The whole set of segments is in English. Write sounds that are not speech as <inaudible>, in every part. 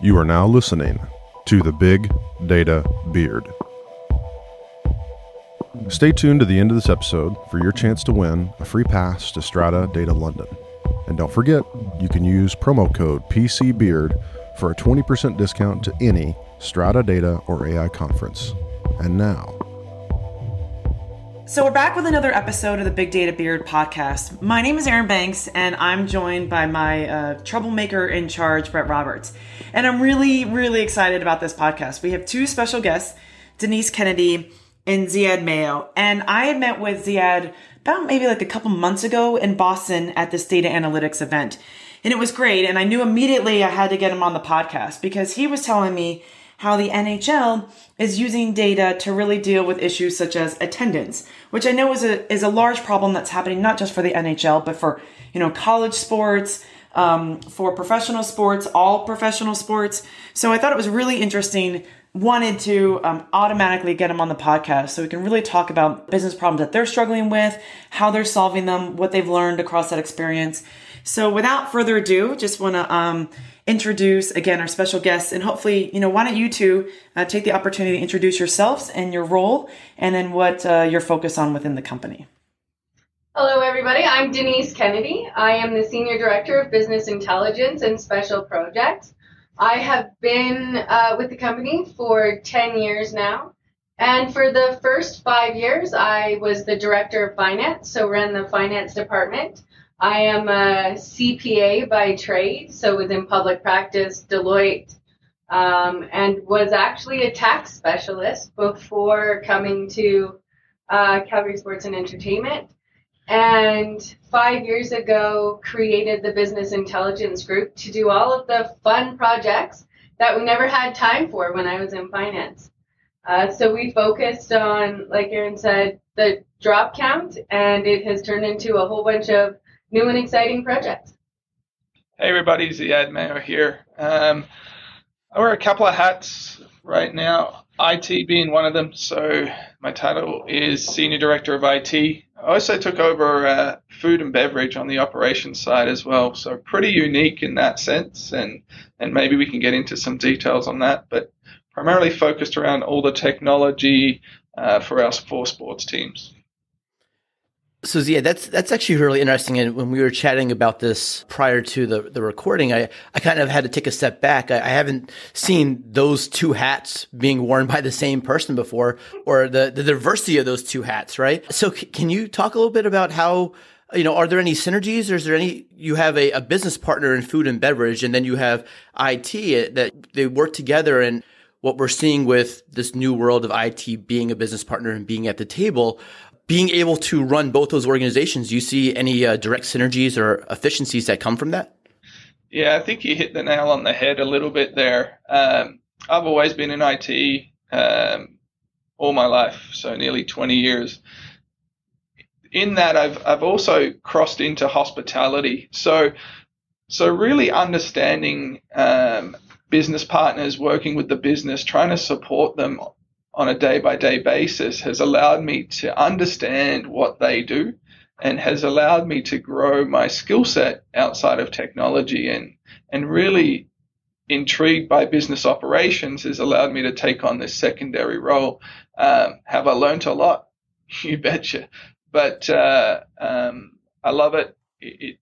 You are now listening to the Big Data Beard. Stay tuned to the end of this episode for your chance to win a free pass to Strata Data London. And don't forget, you can use promo code PCBEARD for a 20% discount to any Strata Data or AI conference. And now, So we're back with another episode of the Big Data Beard podcast. My name is Aaron Banks, and I'm joined by my uh, troublemaker in charge, Brett Roberts. And I'm really, really excited about this podcast. We have two special guests, Denise Kennedy and Ziad Mayo. And I had met with Ziad about maybe like a couple months ago in Boston at this data analytics event. And it was great. And I knew immediately I had to get him on the podcast because he was telling me how the NHL is using data to really deal with issues such as attendance, which I know is a is a large problem that's happening not just for the NHL but for you know college sports, um, for professional sports, all professional sports. So I thought it was really interesting. Wanted to um, automatically get them on the podcast so we can really talk about business problems that they're struggling with, how they're solving them, what they've learned across that experience. So without further ado, just want to um, introduce again our special guests and hopefully you know why don't you two uh, take the opportunity to introduce yourselves and your role and then what uh, you're focused on within the company Hello, everybody. I'm Denise Kennedy. I am the Senior Director of Business Intelligence and Special Projects. I have been uh, with the company for 10 years now. And for the first five years, I was the Director of Finance, so ran the finance department. I am a CPA by trade, so within public practice, Deloitte, um, and was actually a tax specialist before coming to uh, Calgary Sports and Entertainment and five years ago created the business intelligence group to do all of the fun projects that we never had time for when I was in finance. Uh, so we focused on, like Aaron said, the drop count, and it has turned into a whole bunch of new and exciting projects. Hey everybody, Ziad Mayo here. Um, I wear a couple of hats right now, IT being one of them. So my title is Senior Director of IT. I also took over uh, food and beverage on the operations side as well. So pretty unique in that sense, and and maybe we can get into some details on that. But primarily focused around all the technology uh, for our four sports teams. So yeah, that's that's actually really interesting. And when we were chatting about this prior to the, the recording, I, I kind of had to take a step back. I, I haven't seen those two hats being worn by the same person before, or the, the diversity of those two hats, right? So c- can you talk a little bit about how you know, are there any synergies or is there any, you have a, a business partner in food and beverage and then you have IT that they work together and what we're seeing with this new world of IT being a business partner and being at the table, being able to run both those organizations, do you see any uh, direct synergies or efficiencies that come from that? Yeah, I think you hit the nail on the head a little bit there. Um, I've always been in IT um, all my life, so nearly 20 years. In that, I've I've also crossed into hospitality. So, so really understanding um, business partners, working with the business, trying to support them on a day by day basis has allowed me to understand what they do and has allowed me to grow my skill set outside of technology and and really intrigued by business operations has allowed me to take on this secondary role. Um, have I learned a lot? <laughs> You betcha. But uh, um, I love. It, it.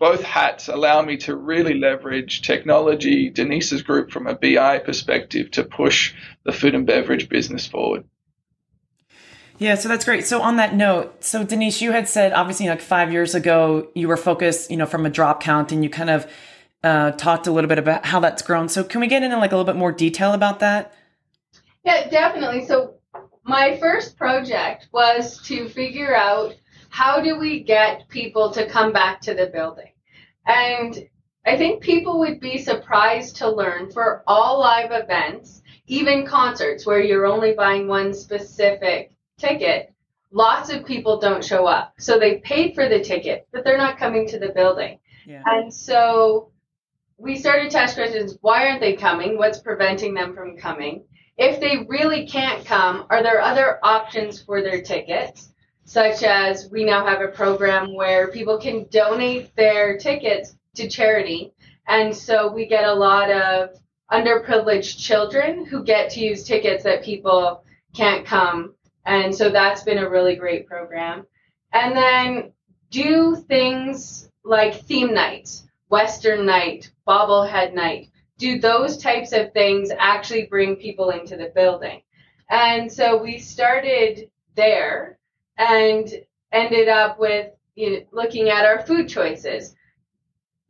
Both hats allow me to really leverage technology, Denise's group from a BI perspective, to push the food and beverage business forward. Yeah, so that's great. So on that note, so Denise, you had said obviously like five years ago you were focused, you know, from a drop count, and you kind of uh, talked a little bit about how that's grown. So can we get into like a little bit more detail about that? Yeah, definitely. So my first project was to figure out how do we get people to come back to the building. And I think people would be surprised to learn for all live events, even concerts where you're only buying one specific ticket, lots of people don't show up. So they paid for the ticket, but they're not coming to the building. Yeah. And so we started to ask questions why aren't they coming? What's preventing them from coming? If they really can't come, are there other options for their tickets? Such as we now have a program where people can donate their tickets to charity. And so we get a lot of underprivileged children who get to use tickets that people can't come. And so that's been a really great program. And then do things like theme nights, Western night, bobblehead night. Do those types of things actually bring people into the building? And so we started there and ended up with you know, looking at our food choices.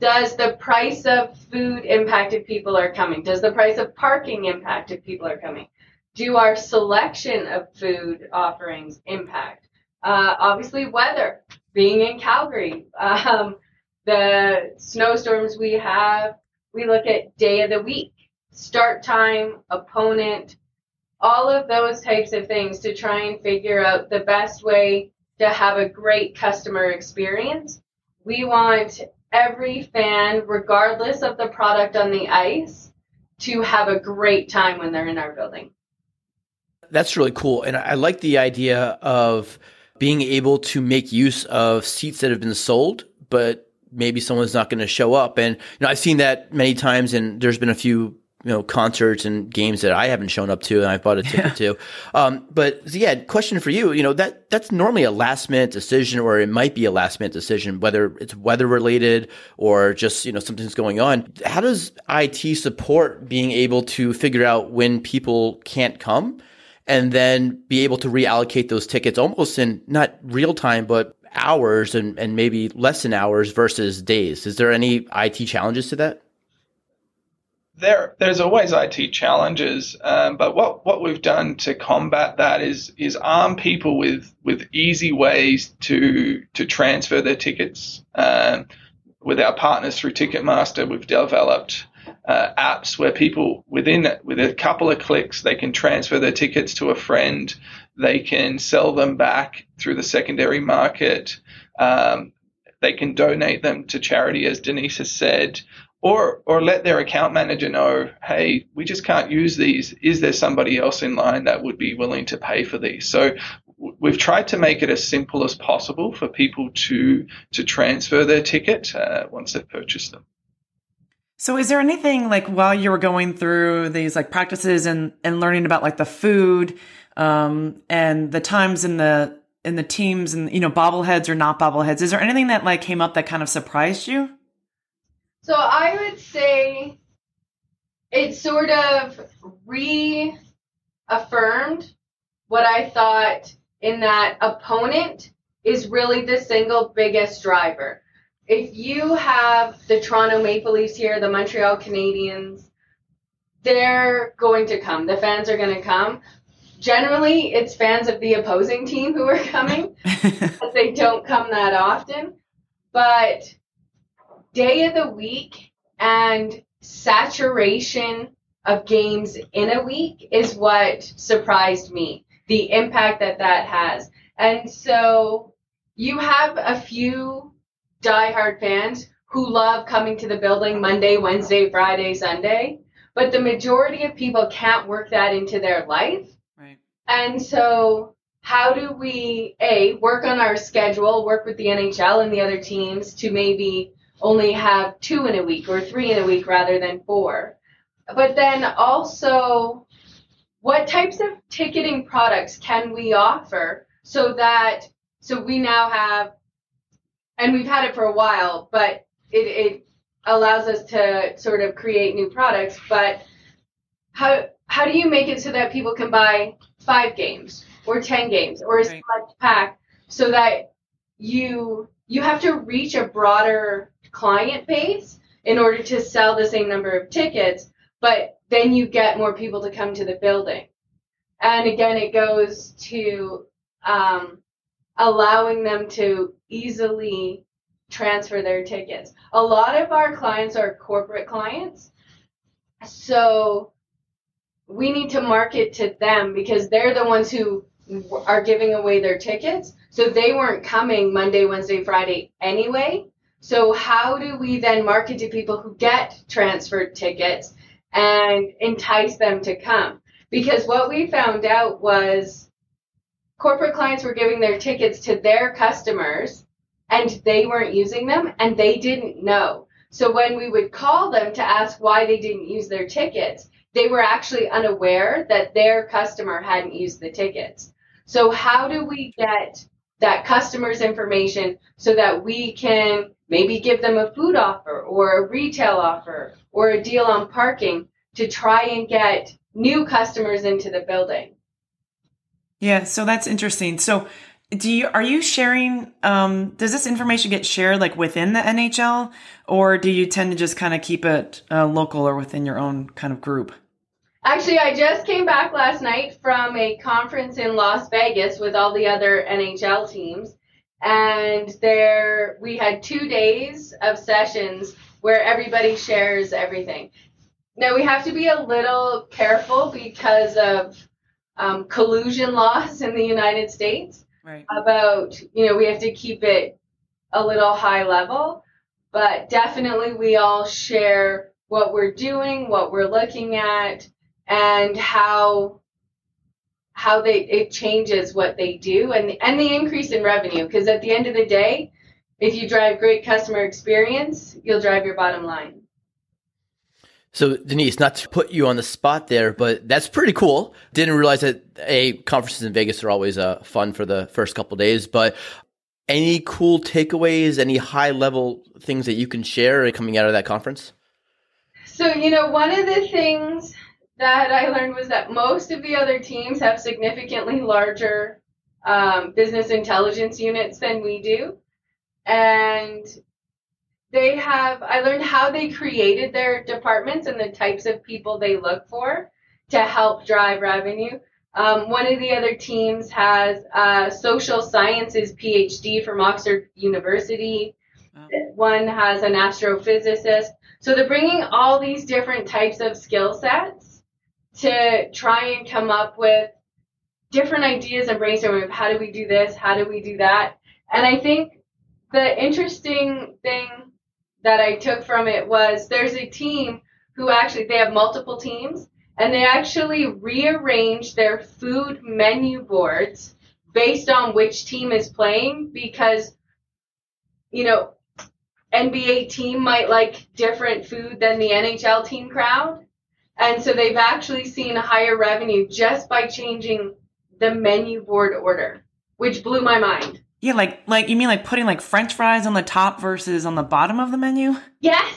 Does the price of food impact if people are coming? Does the price of parking impact if people are coming? Do our selection of food offerings impact? Uh, obviously, weather. Being in Calgary, um, the snowstorms we have, we look at day of the week, start time, opponent, all of those types of things to try and figure out the best way to have a great customer experience. We want every fan, regardless of the product on the ice, to have a great time when they're in our building. That's really cool. And I like the idea of being able to make use of seats that have been sold, but maybe someone's not going to show up. And you know, I've seen that many times, and there's been a few you know concerts and games that I haven't shown up to and I've bought a ticket yeah. to. Um, but yeah, question for you. You know that that's normally a last minute decision, or it might be a last minute decision, whether it's weather related or just you know something's going on. How does IT support being able to figure out when people can't come? And then be able to reallocate those tickets almost in not real time, but hours and, and maybe less than hours versus days. Is there any IT challenges to that? There there's always IT challenges, um, but what, what we've done to combat that is is arm people with with easy ways to to transfer their tickets. Um, with our partners through Ticketmaster, we've developed uh, apps where people within with a couple of clicks they can transfer their tickets to a friend. They can sell them back through the secondary market. Um, they can donate them to charity, as Denise has said or or let their account manager know, hey, we just can't use these. Is there somebody else in line that would be willing to pay for these? So we've tried to make it as simple as possible for people to to transfer their ticket uh, once they've purchased them. So is there anything like while you were going through these like practices and and learning about like the food um, and the times in the in the teams and you know bobbleheads or not bobbleheads, is there anything that like came up that kind of surprised you? So I would say it sort of reaffirmed what I thought in that opponent is really the single biggest driver. If you have the Toronto Maple Leafs here, the Montreal Canadiens, they're going to come. The fans are going to come. Generally, it's fans of the opposing team who are coming, <laughs> but they don't come that often. But day of the week and saturation of games in a week is what surprised me the impact that that has. And so you have a few diehard fans who love coming to the building monday wednesday friday sunday but the majority of people can't work that into their life. Right. And so how do we a work on our schedule work with the nhl and the other teams to maybe only have two in a week or three in a week rather than four. But then also, what types of ticketing products can we offer so that so we now have, and we've had it for a while, but it, it allows us to sort of create new products. But how how do you make it so that people can buy five games or ten games or a select pack so that you you have to reach a broader client base in order to sell the same number of tickets, but then you get more people to come to the building. And again, it goes to um, allowing them to easily transfer their tickets. A lot of our clients are corporate clients. So we need to market to them because they're the ones who are giving away their tickets. So they weren't coming Monday, Wednesday, Friday anyway. So how do we then market to people who get transferred tickets and entice them to come? Because what we found out was corporate clients were giving their tickets to their customers and they weren't using them and they didn't know. So when we would call them to ask why they didn't use their tickets, they were actually unaware that their customer hadn't used the tickets. So how do we get that customer's information so that we can maybe give them a food offer or a retail offer or a deal on parking to try and get new customers into the building? Yeah, so that's interesting. So do you are you sharing um, does this information get shared like within the nhl or do you tend to just kind of keep it uh, local or within your own kind of group actually i just came back last night from a conference in las vegas with all the other nhl teams and there we had two days of sessions where everybody shares everything now we have to be a little careful because of um, collusion <laughs> laws in the united states right. about, you know, we have to keep it a little high level, but definitely we all share what we're doing, what we're looking at, and how how they it changes what they do and and the increase in revenue because at the end of the day if you drive great customer experience you'll drive your bottom line so, Denise, not to put you on the spot there, but that's pretty cool. Didn't realize that a conferences in Vegas are always uh, fun for the first couple days. But any cool takeaways? Any high level things that you can share coming out of that conference? So, you know, one of the things that I learned was that most of the other teams have significantly larger um, business intelligence units than we do. And they have i learned how they created their departments and the types of people they look for to help drive revenue um, one of the other teams has a social sciences phd from oxford university wow. one has an astrophysicist so they're bringing all these different types of skill sets to try and come up with different ideas and brainstorming of how do we do this how do we do that. And i think the interesting thing that I took from it was there's a team who actually they have multiple teams and they actually rearrange their food menu boards based on which team is playing because you know NBA team might like different food than the NHL team crowd and so they've actually seen a higher revenue just by changing the menu board order which blew my mind yeah, like like you mean like putting like French fries on the top versus on the bottom of the menu? Yes.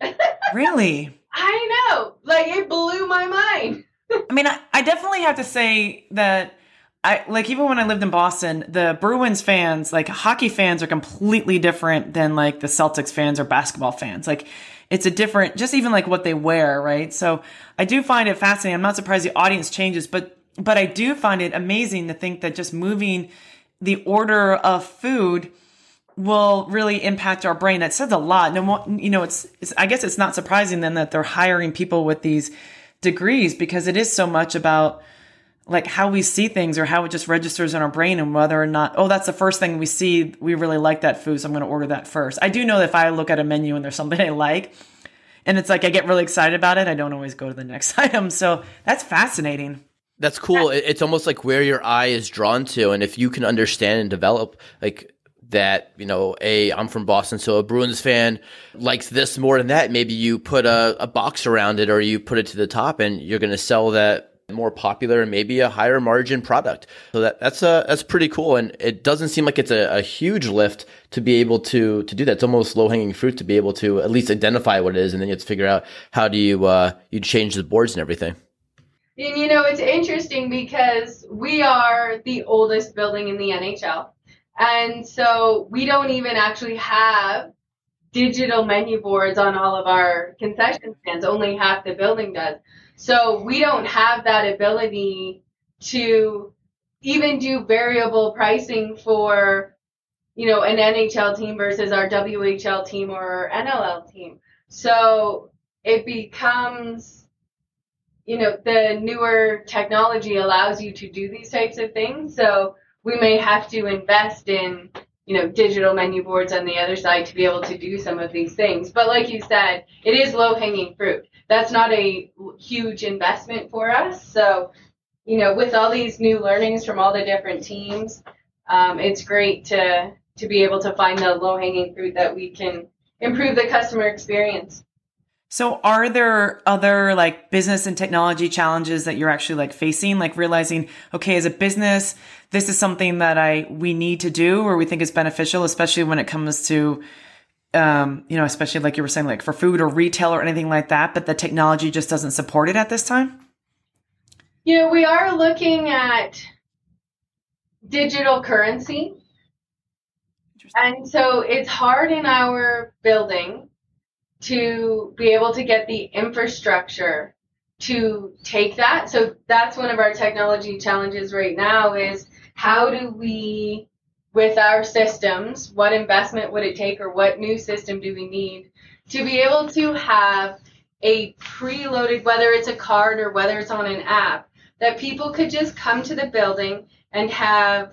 <laughs> really? I know. Like it blew my mind. <laughs> I mean, I, I definitely have to say that I like even when I lived in Boston, the Bruins fans, like hockey fans are completely different than like the Celtics fans or basketball fans. Like it's a different just even like what they wear, right? So I do find it fascinating. I'm not surprised the audience changes, but but I do find it amazing to think that just moving the order of food will really impact our brain. That says a lot. No, you know, it's, it's, I guess it's not surprising then that they're hiring people with these degrees because it is so much about like how we see things or how it just registers in our brain and whether or not, oh, that's the first thing we see. We really like that food. So I'm going to order that first. I do know that if I look at a menu and there's something I like and it's like I get really excited about it, I don't always go to the next <laughs> item. So that's fascinating. That's cool. It's almost like where your eye is drawn to, and if you can understand and develop like that, you know, a I'm from Boston, so a Bruins fan likes this more than that. Maybe you put a, a box around it, or you put it to the top, and you're going to sell that more popular and maybe a higher margin product. So that that's a uh, that's pretty cool, and it doesn't seem like it's a, a huge lift to be able to to do that. It's almost low hanging fruit to be able to at least identify what it is, and then you have to figure out how do you uh, you change the boards and everything. And you know, it's interesting because we are the oldest building in the NHL. And so we don't even actually have digital menu boards on all of our concession stands. Only half the building does. So we don't have that ability to even do variable pricing for, you know, an NHL team versus our WHL team or NLL team. So it becomes you know, the newer technology allows you to do these types of things. So we may have to invest in, you know, digital menu boards on the other side to be able to do some of these things. But like you said, it is low hanging fruit. That's not a huge investment for us. So, you know, with all these new learnings from all the different teams, um, it's great to to be able to find the low hanging fruit that we can improve the customer experience. So are there other like business and technology challenges that you're actually like facing, like realizing, okay, as a business, this is something that I, we need to do or we think is beneficial, especially when it comes to, um, you know, especially like you were saying, like for food or retail or anything like that, but the technology just doesn't support it at this time? You know, we are looking at digital currency. And so it's hard in our building to be able to get the infrastructure to take that. So that's one of our technology challenges right now is how do we with our systems, what investment would it take or what new system do we need to be able to have a preloaded whether it's a card or whether it's on an app that people could just come to the building and have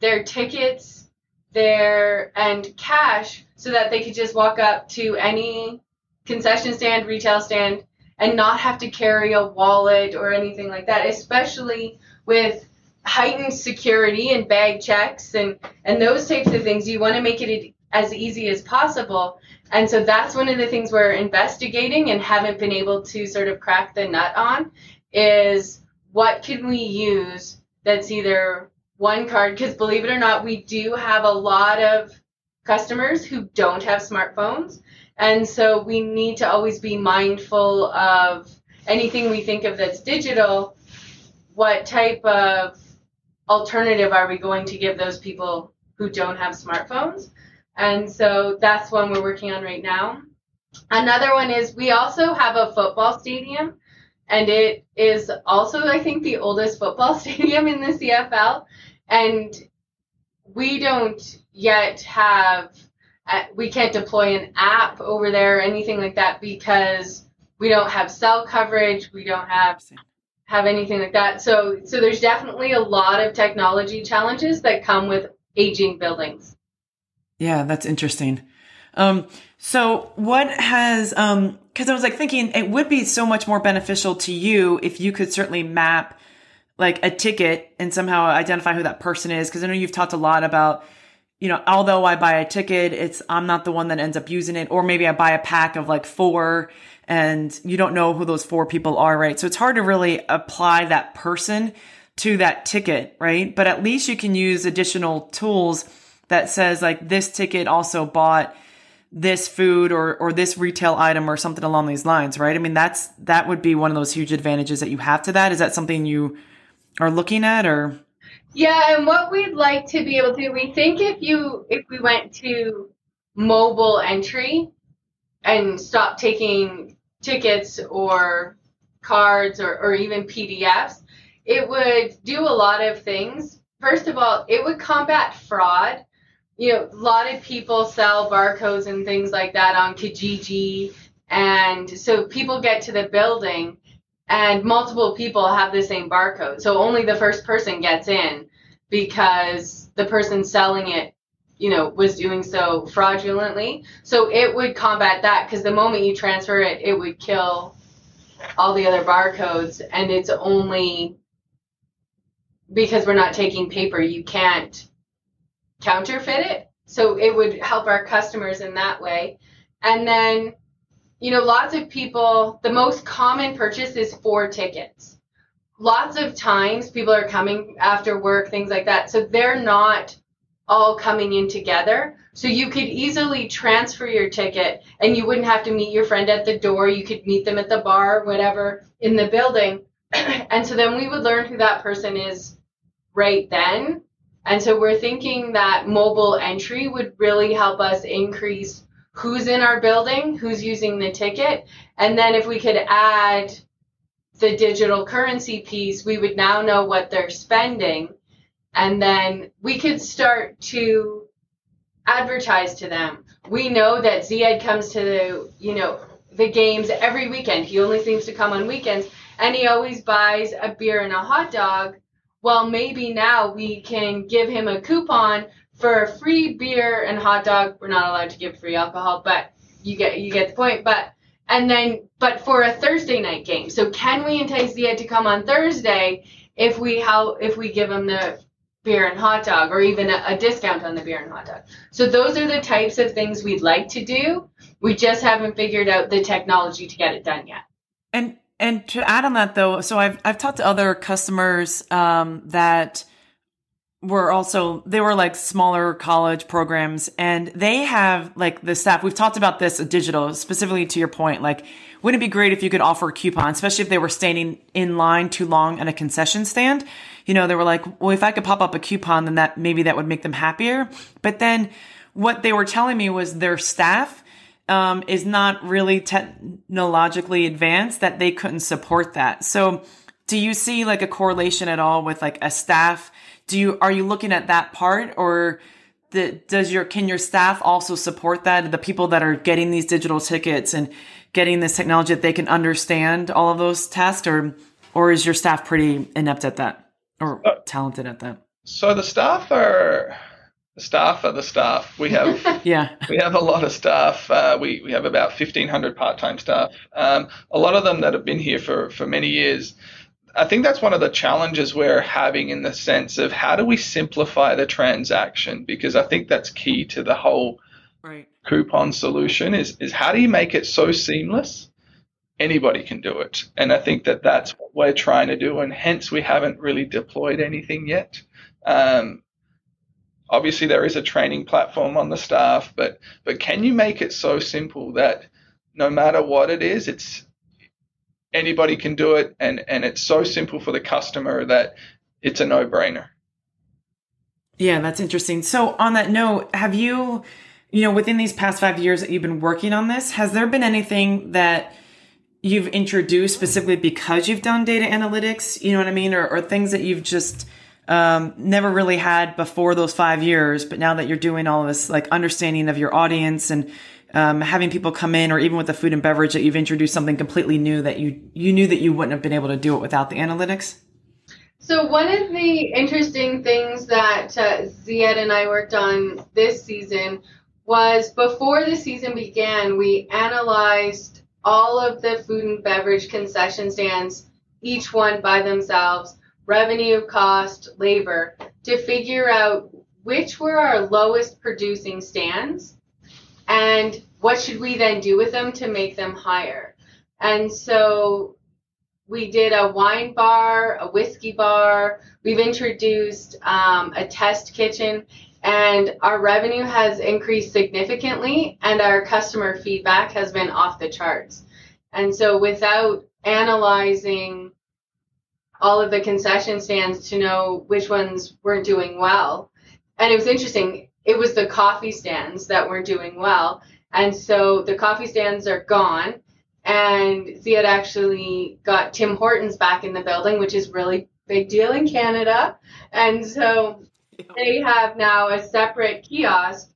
their tickets there and cash so that they could just walk up to any concession stand, retail stand, and not have to carry a wallet or anything like that, especially with heightened security and bag checks and, and those types of things. You want to make it as easy as possible. And so that's one of the things we're investigating and haven't been able to sort of crack the nut on is what can we use that's either one card because believe it or not we do have a lot of customers who don't have smartphones and so we need to always be mindful of anything we think of that's digital what type of alternative are we going to give those people who don't have smartphones? And so that's one we're working on right now. Another one is we also have a football stadium and it is also i think the oldest football <laughs> stadium in the cfl and we don't yet have uh, we can't deploy an app over there or anything like that because we don't have cell coverage we don't have have anything like that so so there's definitely a lot of technology challenges that come with aging buildings yeah that's interesting um so what has um because i was like thinking it would be so much more beneficial to you if you could certainly map like a ticket and somehow identify who that person is. Cause I know you've talked a lot about, you know, although I buy a ticket, it's, I'm not the one that ends up using it. Or maybe I buy a pack of like four and you don't know who those four people are, right? So it's hard to really apply that person to that ticket, right? But at least you can use additional tools that says like this ticket also bought this food or or this retail item or something along these lines, right? I mean, that's that would be one of those huge advantages that you have to that. Is that something you are looking at or yeah and what we'd like to be able to we think if you if we went to mobile entry and stop taking tickets or cards or, or even pdfs it would do a lot of things first of all it would combat fraud you know a lot of people sell barcodes and things like that on kijiji and so people get to the building and multiple people have the same barcode. So only the first person gets in because the person selling it, you know, was doing so fraudulently. So it would combat that because the moment you transfer it, it would kill all the other barcodes and it's only because we're not taking paper, you can't counterfeit it. So it would help our customers in that way. And then you know, lots of people, the most common purchase is four tickets. Lots of times people are coming after work, things like that. So they're not all coming in together. So you could easily transfer your ticket and you wouldn't have to meet your friend at the door. You could meet them at the bar, whatever, in the building. <clears throat> and so then we would learn who that person is right then. And so we're thinking that mobile entry would really help us increase who's in our building, who's using the ticket, and then if we could add the digital currency piece, we would now know what they're spending, and then we could start to advertise to them. We know that Ziad comes to the, you know, the games every weekend. He only seems to come on weekends, and he always buys a beer and a hot dog. Well, maybe now we can give him a coupon for a free beer and hot dog, we're not allowed to give free alcohol, but you get you get the point. But and then but for a Thursday night game. So can we entice Ziad to come on Thursday if we how if we give him the beer and hot dog or even a, a, discount on the beer and hot dog. So those are the types of things we'd like to do. We just haven't figured out the technology to get it done yet. And and to add on that though, so I've I've talked to other customers um, that were also they were like smaller college programs and they have like the staff we've talked about this digital specifically to your point like wouldn't it be great if you could offer a coupon especially if they were standing in line too long at a concession stand you know they were like well if i could pop up a coupon then that maybe that would make them happier. But then what they were telling me was their staff um, is not really technologically advanced that they couldn't support that. So do you see like a correlation at all with like a staff? Do you are you looking at that part or the, does your can your staff also support that? The people that are getting these digital tickets and getting this technology that they can understand all of those tasks or or is your staff pretty inept at that or uh, talented at that so the staff are the staff are the staff we have <laughs> yeah we have a lot of staff uh, we, we have about 1500 part-time staff um, a lot of them that have been here for for many years I think that's one of the challenges we're having in the sense of how do we simplify the transaction? Because I think that's key to the whole right. coupon solution is, is how do you make it so seamless? Anybody can do it. And I think that that's what we're trying to do. And hence we haven't really deployed anything yet. Um, obviously there is a training platform on the staff, but, but can you make it so simple that no matter what it is, it's anybody can do it and and it's so simple for the customer that it's a no-brainer yeah that's interesting so on that note have you you know within these past five years that you've been working on this has there been anything that you've introduced specifically because you've done data analytics you know what i mean or, or things that you've just um, never really had before those five years but now that you're doing all this like understanding of your audience and um, having people come in or even with the food and beverage that you've introduced something completely new that you you knew that you wouldn't have been able to do it without the analytics? So one of the interesting things that uh, Ziad and I worked on this season was before the season began, we analyzed all of the food and beverage concession stands, each one by themselves, revenue, cost, labor, to figure out which were our lowest producing stands and what should we then do with them to make them higher? And so we did a wine bar, a whiskey bar. We've introduced um, a test kitchen, and our revenue has increased significantly, and our customer feedback has been off the charts. And so, without analyzing all of the concession stands to know which ones weren't doing well, and it was interesting it was the coffee stands that weren't doing well. And so the coffee stands are gone. And Ziad actually got Tim Hortons back in the building, which is really big deal in Canada. And so <laughs> they have now a separate kiosk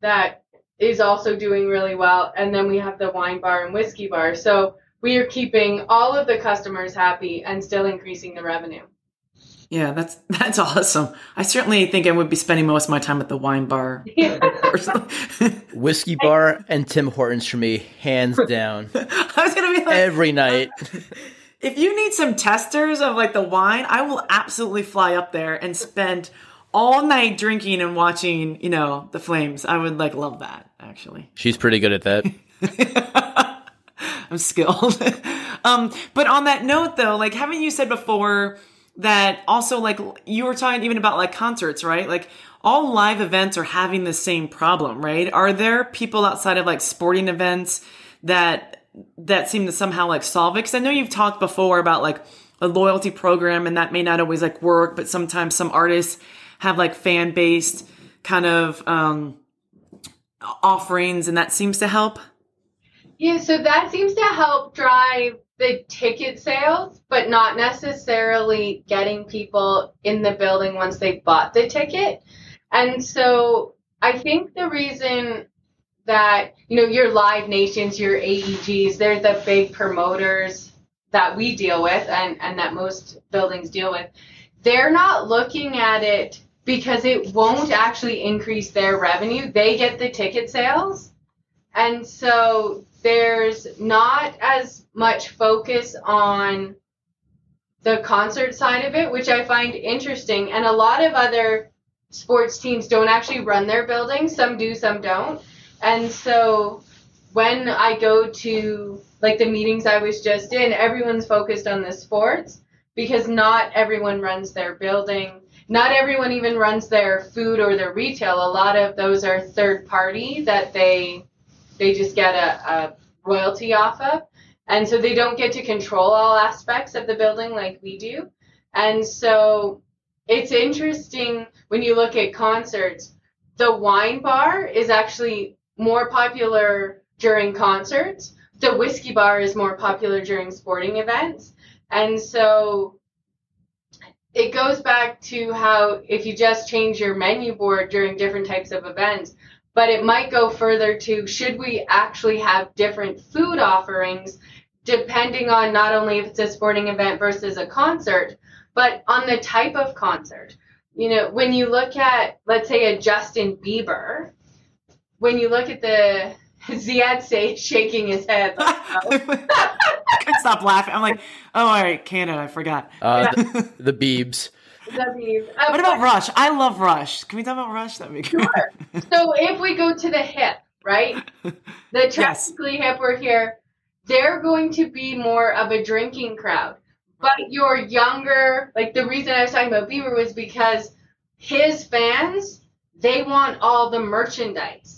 that is also doing really well. And then we have the wine bar and whiskey bar. So we are keeping all of the customers happy and still increasing the revenue. Yeah, that's <laughs> that's awesome. I certainly think I would be spending most of my time at the wine bar. Yeah. <laughs> Whiskey bar and Tim Hortons for me, hands down. I was gonna be like every uh, night. If you need some testers of like the wine, I will absolutely fly up there and spend all night drinking and watching, you know, the flames. I would like love that actually. <laughs> She's pretty good at that. I'm skilled. <laughs> um, but on that note though, like haven't you said before that also like you were talking even about like concerts, right? Like all live events are having the same problem, right? Are there people outside of like sporting events that that seem to somehow like solve it? Because I know you've talked before about like a loyalty program, and that may not always like work, but sometimes some artists have like fan based kind of um, offerings, and that seems to help. Yeah, so that seems to help drive the ticket sales, but not necessarily getting people in the building once they bought the ticket. And so I think the reason that, you know, your Live Nations, your AEGs, they're the big promoters that we deal with and, and that most buildings deal with. They're not looking at it because it won't actually increase their revenue. They get the ticket sales. And so there's not as much focus on the concert side of it, which I find interesting. And a lot of other sports teams don't actually run their buildings. Some do, some don't. And so when I go to like the meetings I was just in, everyone's focused on the sports because not everyone runs their building. Not everyone even runs their food or their retail. A lot of those are third party that they they just get a, a royalty off of. And so they don't get to control all aspects of the building like we do. And so it's interesting when you look at concerts, the wine bar is actually more popular during concerts. The whiskey bar is more popular during sporting events. And so goes back to how if you just change your menu board during different types of events, but it might go further to should we actually have different food offerings depending on not only if it's a sporting event versus a concert, but on the type of concert. You know, when you look at, let's say, a Justin Bieber, when you look at the <laughs> Ziad say shaking his head. Like, <laughs> <laughs> I couldn't stop laughing. I'm like, oh, all right, Canada, I forgot. Uh, the, the Beebs. what about Rush? I love Rush. Can we talk about Rush? That'd be sure. so if we go to the hip, right? The technically yes. hip, we're here. They're going to be more of a drinking crowd. But your younger, like the reason I was talking about Bieber was because his fans, they want all the merchandise.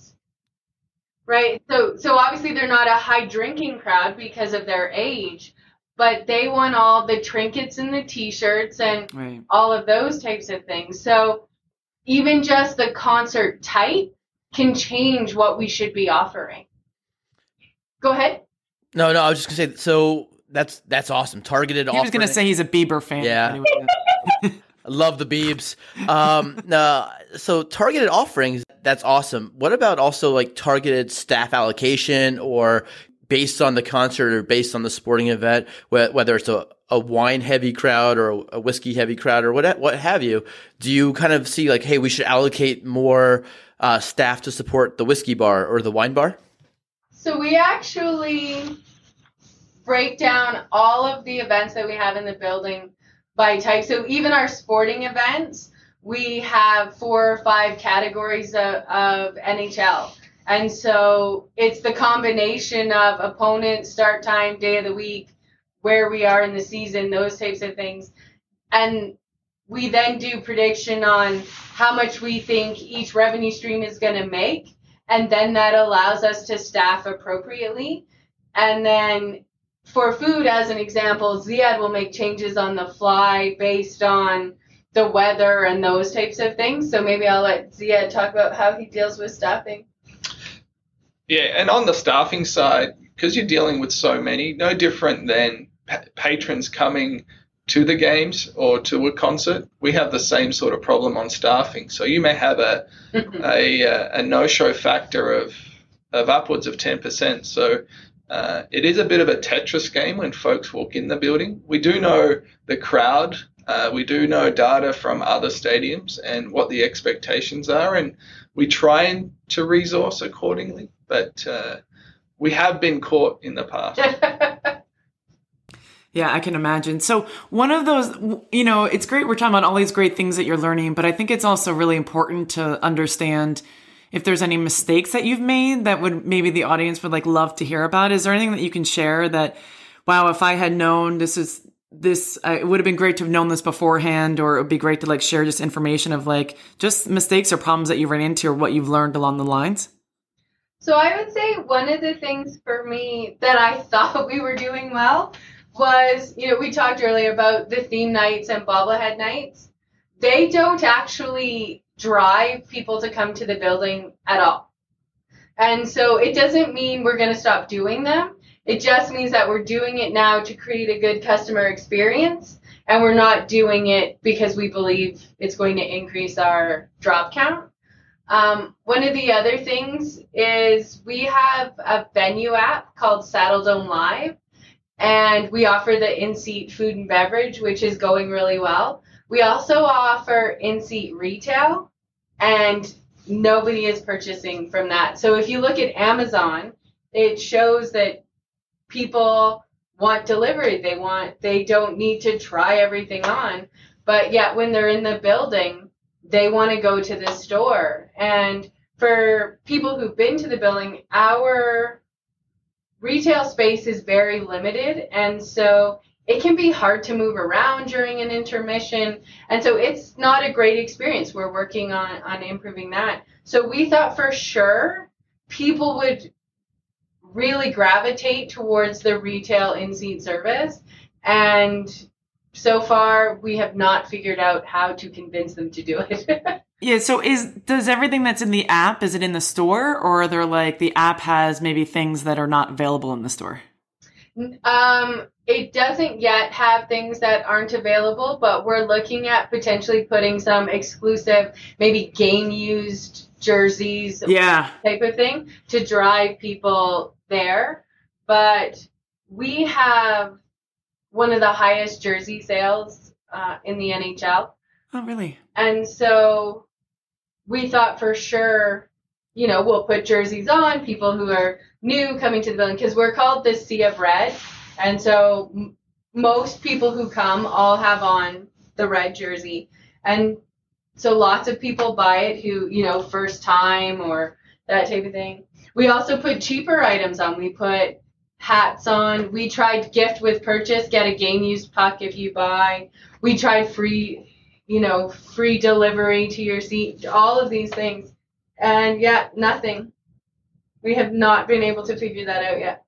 Right? So so obviously they're not a high drinking crowd because of their age, but they want all the trinkets and the t-shirts and right. all of those types of things. So even just the concert type can change what we should be offering. Go ahead. No, no, I was just gonna say so that's that's awesome. Targeted. He was going to say he's a Bieber fan. Yeah. <laughs> I love the Biebs. Um, <laughs> uh, so targeted offerings, that's awesome. What about also like targeted staff allocation or based on the concert or based on the sporting event, whether it's a, a wine heavy crowd or a whiskey heavy crowd or what, what have you? Do you kind of see like, hey, we should allocate more uh, staff to support the whiskey bar or the wine bar? So we actually break down all of the events that we have in the building by type. So even our sporting events, we have four or five categories of, of NHL. And so it's the combination of opponent, start time, day of the week, where we are in the season, those types of things. And we then do prediction on how much we think each revenue stream is going to make. And then that allows us to staff appropriately. And then for food, as an example, Ziad will make changes on the fly based on the weather and those types of things. So maybe I'll let Ziad talk about how he deals with staffing. Yeah, and on the staffing side, because you're dealing with so many, no different than pa- patrons coming to the games or to a concert, we have the same sort of problem on staffing. So you may have a a, a no show factor of of upwards of 10%. So uh, it is a bit of a Tetris game when folks walk in the building. We do know the crowd. Uh, we do know data from other stadiums and what the expectations are, and we try and to resource accordingly. But uh, we have been caught in the past. <laughs> Yeah, I can imagine. So, one of those, you know, it's great we're talking about all these great things that you're learning, but I think it's also really important to understand if there's any mistakes that you've made that would maybe the audience would like love to hear about. Is there anything that you can share that, wow, if I had known this is this, uh, it would have been great to have known this beforehand, or it would be great to like share just information of like just mistakes or problems that you ran into or what you've learned along the lines? So I would say one of the things for me that I <laughs> thought we were doing well was, you know, we talked earlier about the theme nights and bobblehead nights. They don't actually drive people to come to the building at all. And so it doesn't mean we're going to stop doing them. It just means that we're doing it now to create a good customer experience and we're not doing it because we believe it's going to increase our drop count. Um, one of the other things is we have a venue app called Saddledome Live, and we offer the in seat food and beverage, which is going really well. We also offer in seat retail, and nobody is purchasing from that. So if you look at Amazon, it shows that people want delivery. They want they don't need to try everything on. But yet when they're in the building, they want to go to the store. And for people who've been to the building, our retail space is very limited and so it can be hard to move around during an intermission and so it's not a great experience we're working on on improving that so we thought for sure people would really gravitate towards the retail in-seat service and so far we have not figured out how to convince them to do it <laughs> Yeah, so is does everything that's in the app is it in the store or are there like the app has maybe things that are not available in the store? Um, it doesn't yet have things that aren't available, but we're looking at potentially putting some exclusive, maybe game used jerseys Yeah. type of thing to drive people there. But we have one of the highest jersey sales uh, in the NHL. Oh, really? And so we thought for sure, you know, we'll put jerseys on people who are new coming to the building because we're called the Sea of Red. And so m- most people who come all have on the red jersey. And so lots of people buy it who, you know, first time or that type of thing. We also put cheaper items on. We put hats on. We tried gift with purchase, get a game used puck if you buy. We tried free you know, free delivery to your seat, all of these things. And yeah, nothing. We have not been able to figure that out yet.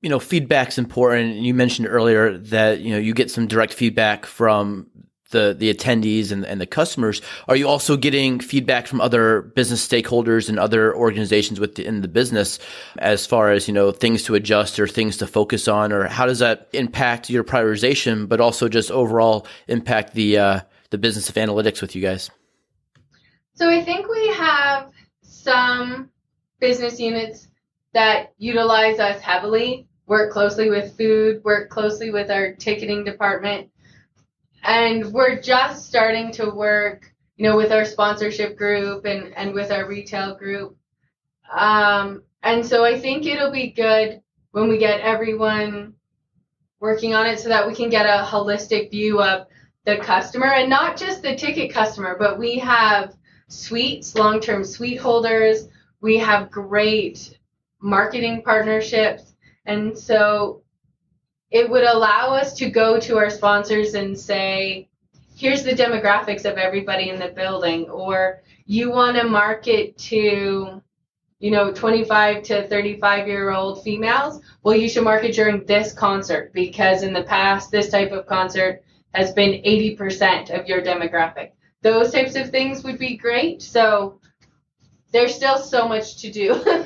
you know feedback's important you mentioned earlier that you know you get some direct feedback from the the attendees and, and the customers are you also getting feedback from other business stakeholders and other organizations within the business as far as you know things to adjust or things to focus on or how does that impact your prioritization but also just overall impact the uh, the business of analytics with you guys So I think we have some business units that utilize us heavily, work closely with food, work closely with our ticketing department. And we're just starting to work, you know, with our sponsorship group and, and with our retail group. Um, and so I think it'll be good when we get everyone working on it so that we can get a holistic view of the customer and not just the ticket customer, but we have suites, long term suite holders. We have great marketing partnerships. And so it would allow us to go to our sponsors and say, here's the demographics of everybody in the building, or you want to market to, you know, 25 to 35 year old females. Well, you should market during this concert because in the past, this type of concert has been 80% of your demographic those types of things would be great. So there's still so much to do. <laughs>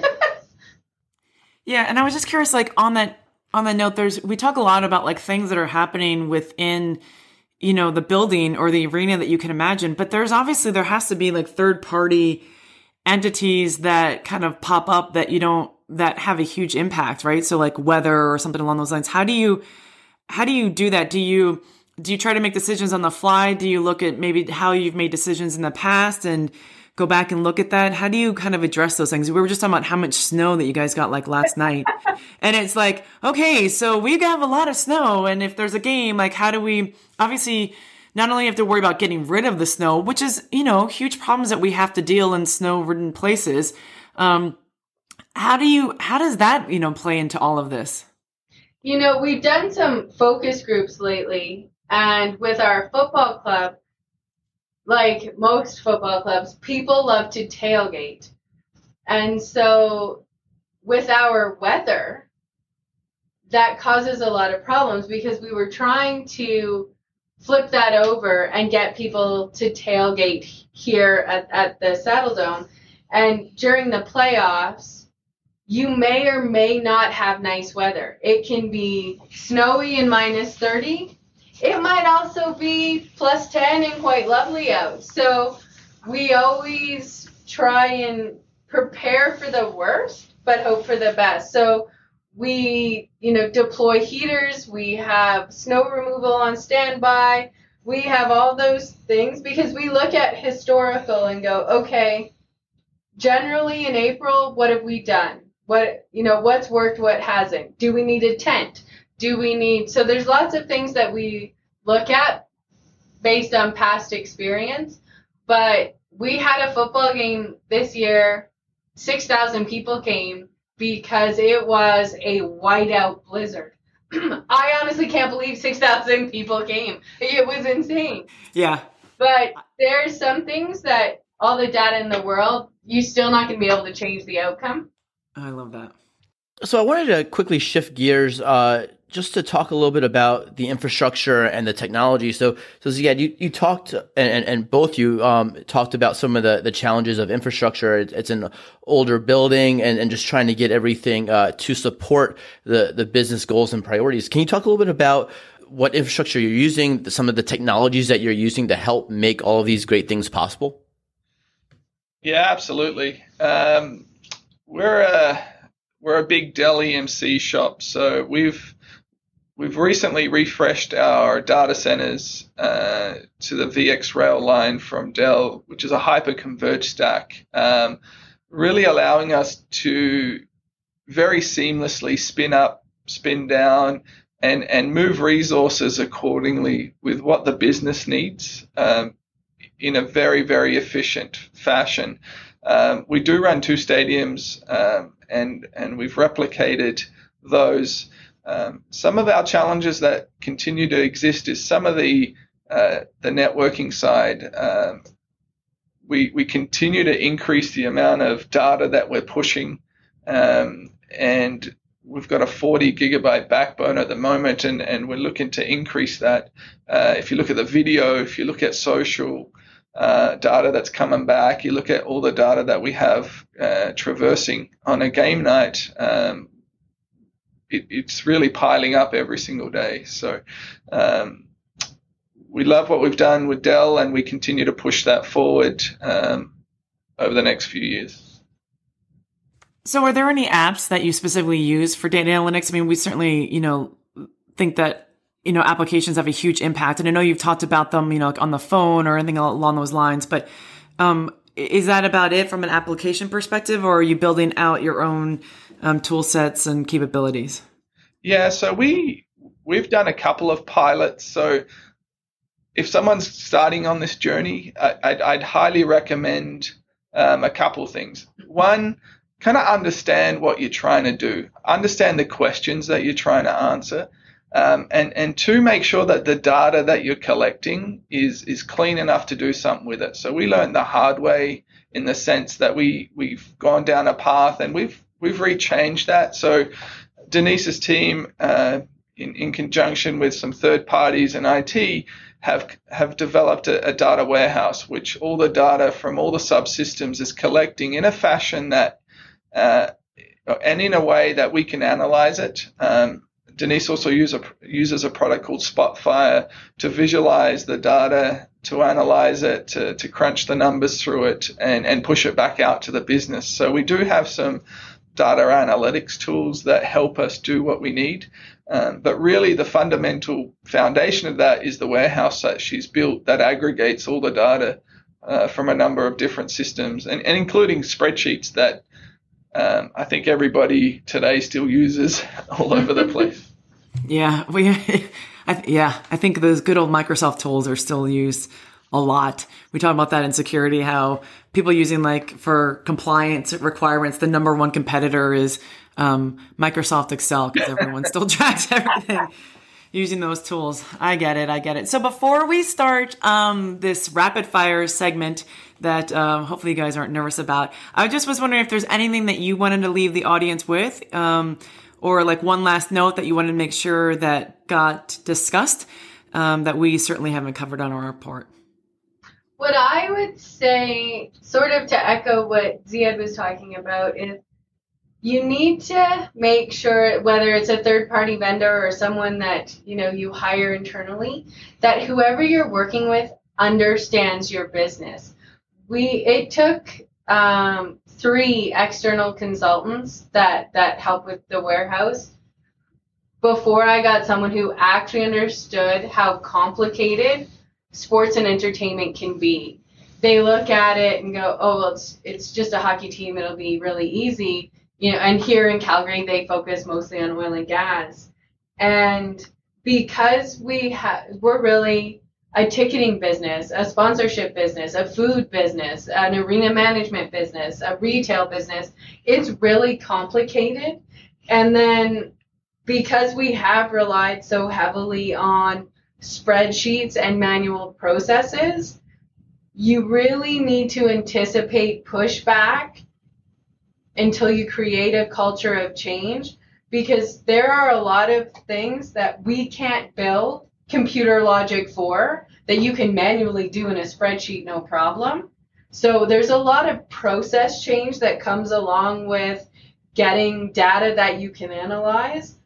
Yeah, and I was just curious, like on that on that note, there's we talk a lot about like things that are happening within, you know, the building or the arena that you can imagine, but there's obviously there has to be like third party entities that kind of pop up that you don't that have a huge impact, right? So like weather or something along those lines. How do you how do you do that? Do you do you try to make decisions on the fly? Do you look at maybe how you've made decisions in the past and go back and look at that? How do you kind of address those things? We were just talking about how much snow that you guys got like last night. <laughs> And it's like, okay, so we have a lot of snow. And if there's a game, like how do we obviously not only have to worry about getting rid of the snow, which is, you know, huge problems that we have to deal in snow ridden places. Um, how do you, how does that, you know, play into all of this? you know, we've done some focus groups lately, and with our football club, like most football clubs, people love to tailgate. And so with our weather, that causes a lot of problems because we were trying to flip that over and get people to tailgate here at, at the Saddledome. And during the playoffs, you may or may not have nice weather. It can be snowy and minus 30. It might also be plus 10 and quite lovely out. So we always try and prepare for the worst, but hope for the best. So we, you know, deploy heaters, we have snow removal on standby, we have all those things because we look at historical and go, okay, generally in April, what have we done? what you know what's worked what hasn't do we need a tent do we need so there's lots of things that we look at based on past experience but we had a football game this year 6000 people came because it was a whiteout blizzard <clears throat> i honestly can't believe 6000 people came it was insane Yeah. but there's some things that all the data in the world you're still not going to be able to change the outcome I love that. So I wanted to quickly shift gears, uh, just to talk a little bit about the infrastructure and the technology. So, so yeah, you, you talked and, and, both you um, talked about some of the, the challenges of infrastructure. It, it's an older building and, and just trying to get everything uh, to support the the business goals and priorities. Can you talk a little bit about what infrastructure you're using, some of the technologies that you're using to help make all of these great things possible? Yeah, absolutely. Um, we're a we're a big Dell EMC shop, so we've we've recently refreshed our data centers uh, to the VxRail line from Dell, which is a hyper converged stack, um, really allowing us to very seamlessly spin up, spin down, and and move resources accordingly with what the business needs um, in a very very efficient fashion. Um, we do run two stadiums, um, and and we've replicated those. Um, some of our challenges that continue to exist is some of the uh, the networking side. Um, we we continue to increase the amount of data that we're pushing, um, and we've got a 40 gigabyte backbone at the moment, and and we're looking to increase that. Uh, if you look at the video, if you look at social uh, data that's coming back. You look at all the data that we have uh, traversing on a game night. Um, it, it's really piling up every single day. So um, we love what we've done with Dell, and we continue to push that forward um, over the next few years. So, are there any apps that you specifically use for data analytics? I mean, we certainly, you know, think that you know applications have a huge impact, and I know you've talked about them, you know, like on the phone or anything along those lines. But um, is that about it from an application perspective, or are you building out your own um, tool sets and capabilities? Yeah, so we we've done a couple of pilots. So if someone's starting on this journey, I, I'd, I'd highly recommend um, a couple things. One, kind of understand what you're trying to do, understand the questions that you're trying to answer. Um, and and two, make sure that the data that you're collecting is is clean enough to do something with it. So we learned the hard way in the sense that we we've gone down a path and we've we've rechanged that. So Denise's team, uh, in in conjunction with some third parties and IT, have have developed a, a data warehouse, which all the data from all the subsystems is collecting in a fashion that uh, and in a way that we can analyze it. Um, Denise also use a, uses a product called Spotfire to visualize the data, to analyze it, to, to crunch the numbers through it, and, and push it back out to the business. So we do have some data analytics tools that help us do what we need. Um, but really, the fundamental foundation of that is the warehouse that she's built that aggregates all the data uh, from a number of different systems, and, and including spreadsheets that um, I think everybody today still uses <laughs> all over the place. <laughs> Yeah, we, <laughs> I, yeah, I think those good old Microsoft tools are still used a lot. We talk about that in security, how people using like for compliance requirements, the number one competitor is um, Microsoft Excel because everyone still <laughs> tracks everything using those tools. I get it. I get it. So before we start um, this rapid fire segment that um, hopefully you guys aren't nervous about, I just was wondering if there's anything that you wanted to leave the audience with, um, or like one last note that you wanted to make sure that got discussed um, that we certainly haven't covered on our report. What I would say, sort of to echo what Ziad was talking about, is you need to make sure whether it's a third party vendor or someone that you know you hire internally that whoever you're working with understands your business. We it took um, three external consultants that that help with the warehouse before i got someone who actually understood how complicated sports and entertainment can be they look at it and go oh well it's it's just a hockey team it'll be really easy you know, and here in Calgary, they focus mostly on oil and gas. And because we have, we're really a ticketing business, a sponsorship business, a food business, an arena management business, a retail business, it's really complicated. And then because we have relied so heavily on spreadsheets and manual processes, you really need to anticipate pushback until you create a culture of change because there are a lot of things that we can't build computer logic for that you can manually do in a spreadsheet no problem. So there's a lot of process change that comes along with getting data that you can analyze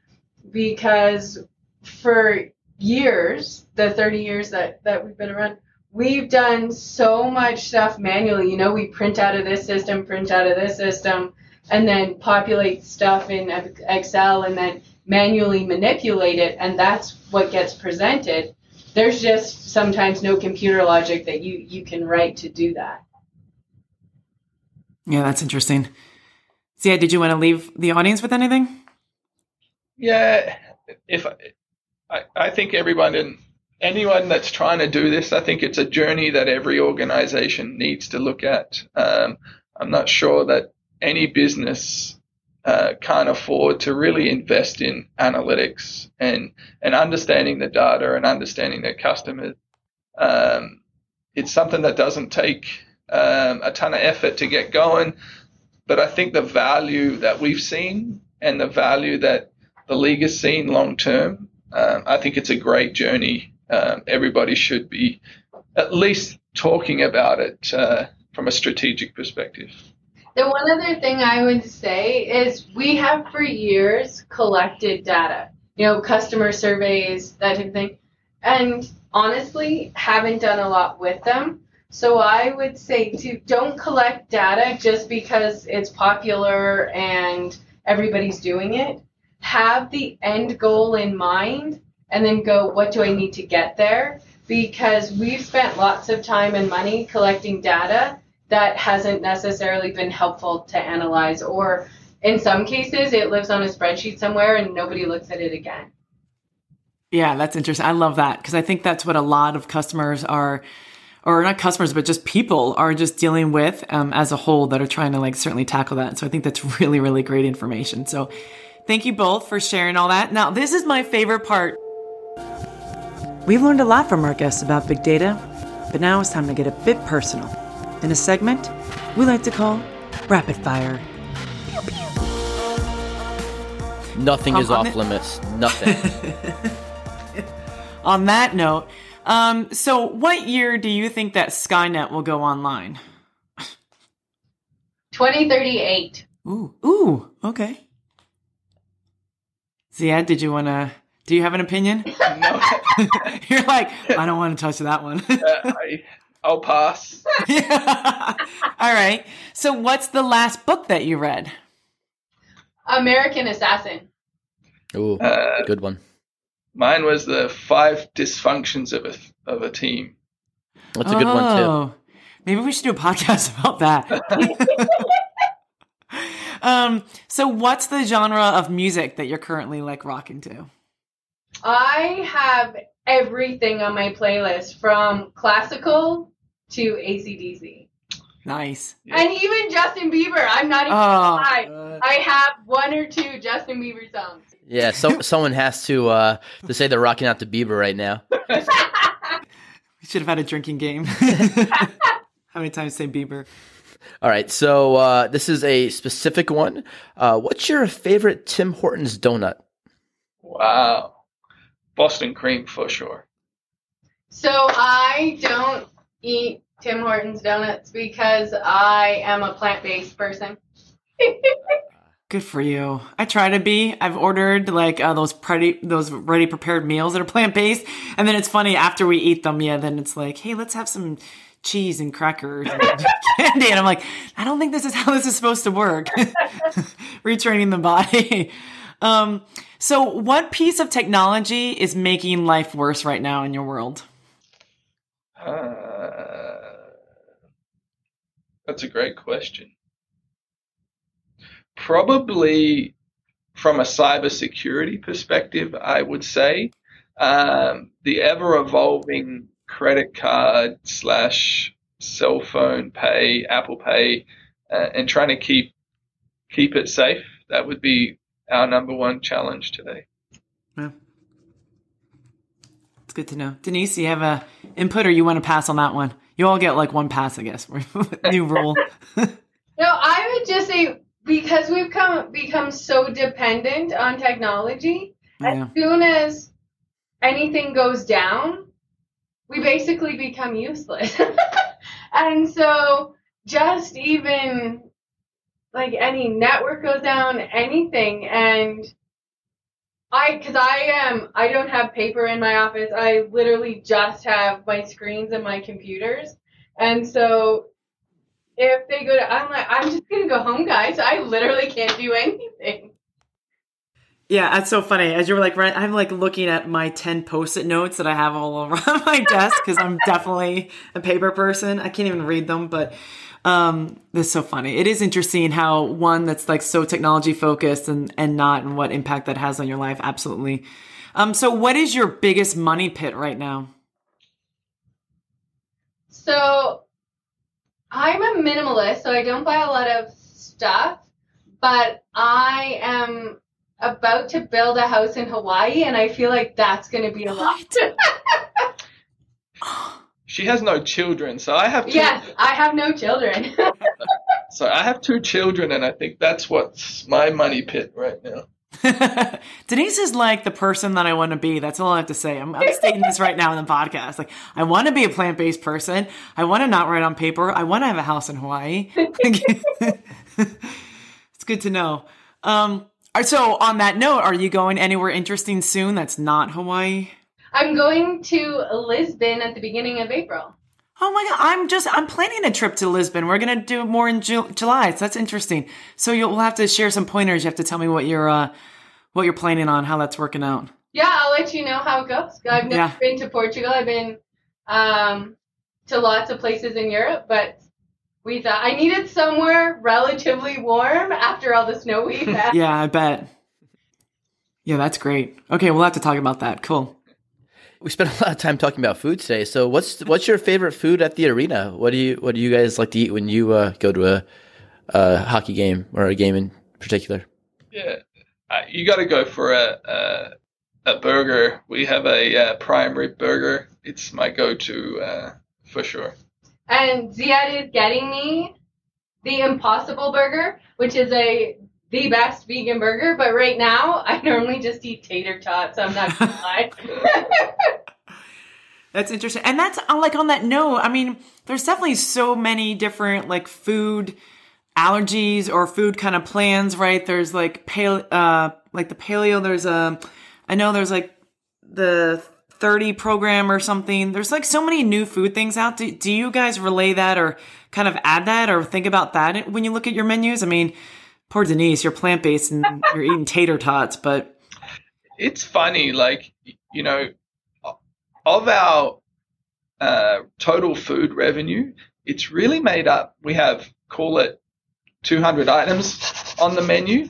because for years, the 30 years that, that we've been around, we've done so much stuff manually. You know, we print out of this system, print out of this system, and then populate stuff in Excel and then manually manipulate it, and that's what gets presented. There's just sometimes no computer logic that you, you can write to do that. Yeah, that's interesting. So, yeah, did you want to leave the audience with anything? Yeah, if I, I think everyone and anyone that's trying to do this, I think it's a journey that every organization needs to look at. Um, I'm not sure that any business uh, can't afford to really invest in analytics and and understanding the data and understanding their customers. Um, it's something that doesn't take um, a ton of effort to get going, but I think the value that we've seen and the value that the league has seen long term, um, I think it's a great journey. Um, everybody should be at least talking about it uh, from a strategic perspective. The one other thing I would say is we have for years collected data, you know, customer surveys, that type of thing, and honestly haven't done a lot with them. So I would say to don't collect data just because it's popular and everybody's doing it have the end goal in mind and then go, what do I need to get there? Because we've spent lots of time and money collecting data that hasn't necessarily been helpful to analyze, or in some cases, it lives on a spreadsheet somewhere and nobody looks at it again. Yeah, that's interesting. I love that because I think that's what a lot of customers are, or not customers, but just people are just dealing with um, as a whole that are trying to like certainly tackle that. So I think that's really, really great information. So Thank you both for sharing all that. Now, this is my favorite part. We've learned a lot from our guests about big data, but now it's time to get a bit personal. In a segment we like to call Rapid Fire. Nothing um, is off the- limits. Nothing. <laughs> on that note, um, so what year do you think that Skynet will go online? 2038. Ooh, ooh, okay. Ziad, did you want to? Do you have an opinion? <laughs> No. <laughs> You're like, I don't want to touch that one. uh, I, I'll pass. yeah. <laughs> All right. So, what's the last book that you read? American Assassin. Oh, uh, good one. Mine was the five dysfunctions of a of a team. That's a good one too. Oh, maybe we should do a podcast about that. Um, so what's the genre of music that you're currently like rocking to? I have everything on my playlist from classical to AC/DC. Nice. And even Justin Bieber. I'm not even oh, I have one or two Justin Bieber songs. Yeah, so <laughs> someone has to uh to say they're rocking out to Bieber right now. <laughs> we should have had a drinking game. <laughs> How many times say Bieber? All right, so uh, this is a specific one. Uh, what's your favorite Tim Hortons donut? Wow, Boston cream for sure. So I don't eat Tim Hortons donuts because I am a plant-based person. <laughs> Good for you. I try to be. I've ordered like uh, those pretty, those ready prepared meals that are plant based, and then it's funny after we eat them. Yeah, then it's like, hey, let's have some cheese and crackers and <laughs> candy. And I'm like, I don't think this is how this is supposed to work. <laughs> Retraining the body. Um, so, what piece of technology is making life worse right now in your world? Uh, that's a great question. probably from a cybersecurity perspective, I would say um, the ever evolving credit card slash cell phone pay, Apple Pay, uh, and trying to keep keep it safe. That would be our number one challenge today. Yeah. It's good to know. Denise, you have a input or you want to pass on that one? You all get like one pass, I guess. <laughs> New rule. <laughs> no, I would just say because we've come become so dependent on technology, yeah. as soon as anything goes down, we basically become useless. <laughs> and so just even like any network goes down, anything, and I, cause I am, I don't have paper in my office. I literally just have my screens and my computers. And so if they go to, I'm like, I'm just gonna go home, guys. I literally can't do anything. Yeah, that's so funny. As you were like, right, I'm like looking at my 10 post it notes that I have all <laughs> over my desk because I'm definitely a paper person. I can't even read them, but um, this so funny. It is interesting how one that's like so technology focused and, and not, and what impact that has on your life. Absolutely. Um, so, what is your biggest money pit right now? So, I'm a minimalist, so I don't buy a lot of stuff, but I am about to build a house in Hawaii, and I feel like that's going to be a lot. <laughs> she has no children, so I have. Two, yes, I have no children. <laughs> so I have two children, and I think that's what's my money pit right now. <laughs> Denise is like the person that I want to be. That's all I have to say. I'm, I'm stating this right now in the podcast. Like, I want to be a plant based person. I want to not write on paper. I want to have a house in Hawaii. it's good to know. Um, so, on that note, are you going anywhere interesting soon that's not Hawaii? I'm going to Lisbon at the beginning of April. Oh my god, I'm just I'm planning a trip to Lisbon. We're gonna do more in Ju- July, so that's interesting. So you'll have to share some pointers. You have to tell me what you're uh, what you're planning on, how that's working out. Yeah, I'll let you know how it goes. I've never yeah. been to Portugal. I've been um, to lots of places in Europe, but we thought I needed somewhere relatively warm after all the snow we've <laughs> had. yeah, I bet. Yeah, that's great. Okay, we'll have to talk about that. Cool. We spent a lot of time talking about food today. So, what's what's your favorite food at the arena? What do you what do you guys like to eat when you uh, go to a, a, hockey game or a game in particular? Yeah, uh, you got to go for a, a, a burger. We have a uh, prime rib burger. It's my go-to uh, for sure. And Ziad is getting me the Impossible Burger, which is a the best vegan burger, but right now <laughs> I normally just eat tater tots. So I'm not gonna lie. <laughs> that's interesting, and that's uh, like on that note. I mean, there's definitely so many different like food allergies or food kind of plans, right? There's like pale, uh, like the paleo. There's a, um, know there's like the 30 program or something. There's like so many new food things out. Do, do you guys relay that or kind of add that or think about that when you look at your menus? I mean, poor Denise, you're plant based and <laughs> you're eating tater tots, but it's funny, like you know, of our uh, total food revenue, it's really made up. We have call it 200 items on the menu,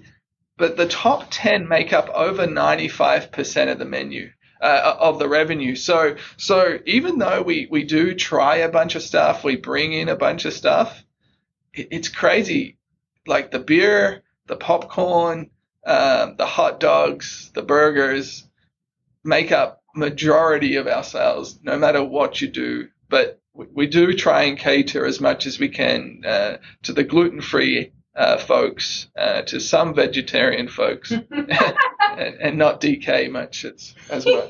but the top 10 make up over 95% of the menu. Uh, of the revenue. So, so even though we, we do try a bunch of stuff, we bring in a bunch of stuff, it, it's crazy like the beer, the popcorn, um, the hot dogs, the burgers make up majority of our sales, no matter what you do. But we, do try and cater as much as we can uh, to the gluten-free uh, folks, uh, to some vegetarian folks, <laughs> and, and, not DK much as, as <laughs> well.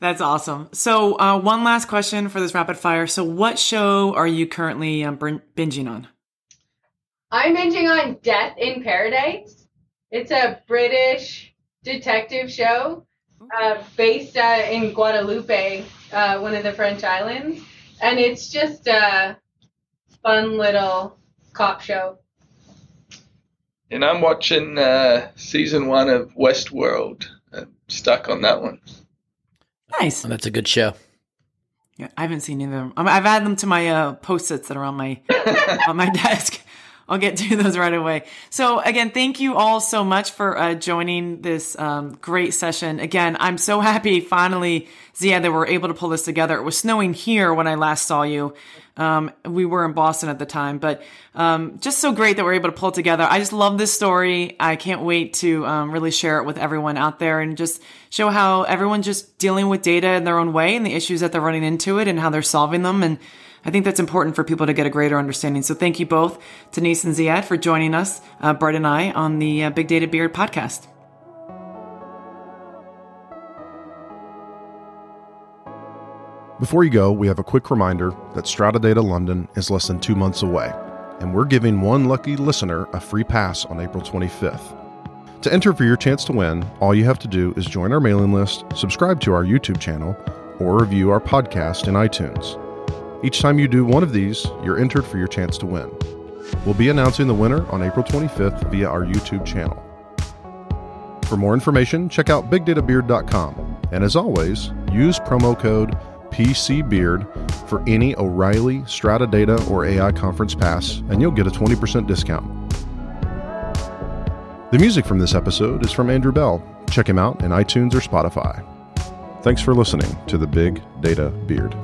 That's awesome. So, uh, one last question for this rapid fire. So, what show are you currently um, binging on? I'm binging on Death in Paradise. It's a British detective show uh, based uh, in Guadeloupe, uh, one of the French islands, and it's just a fun little cop show. And I'm watching uh, season one of Westworld. I'm stuck on that one. Nice. Oh, that's a good show. Yeah, I haven't seen either. Of them. I've added them to my uh, post-its that are on my <laughs> on my desk. I'll get <laughs> to those right away. So again, thank you all so much for uh, joining this um, great session. Again, I'm so happy finally, Ziad, that we're able to pull this together. It was snowing here when I last saw you. Um, we were in Boston at the time, but um, just so great that we're able to pull together. I just love this story. I can't wait to um, really share it with everyone out there and just show how everyone's just dealing with data in their own way and the issues that they're running into it and how they're solving them. And I think that's important for people to get a greater understanding. So thank you both, Denise and Ziad, for joining us, uh, Brett and I, on the uh, Big Data Beard podcast. Before you go, we have a quick reminder that Strata Data London is less than two months away, and we're giving one lucky listener a free pass on April 25th. To enter for your chance to win, all you have to do is join our mailing list, subscribe to our YouTube channel, or review our podcast in iTunes. Each time you do one of these, you're entered for your chance to win. We'll be announcing the winner on April 25th via our YouTube channel. For more information, check out bigdatabeard.com. And as always, use promo code PCBeard for any O'Reilly, Strata Data, or AI conference pass, and you'll get a 20% discount. The music from this episode is from Andrew Bell. Check him out in iTunes or Spotify. Thanks for listening to the Big Data Beard.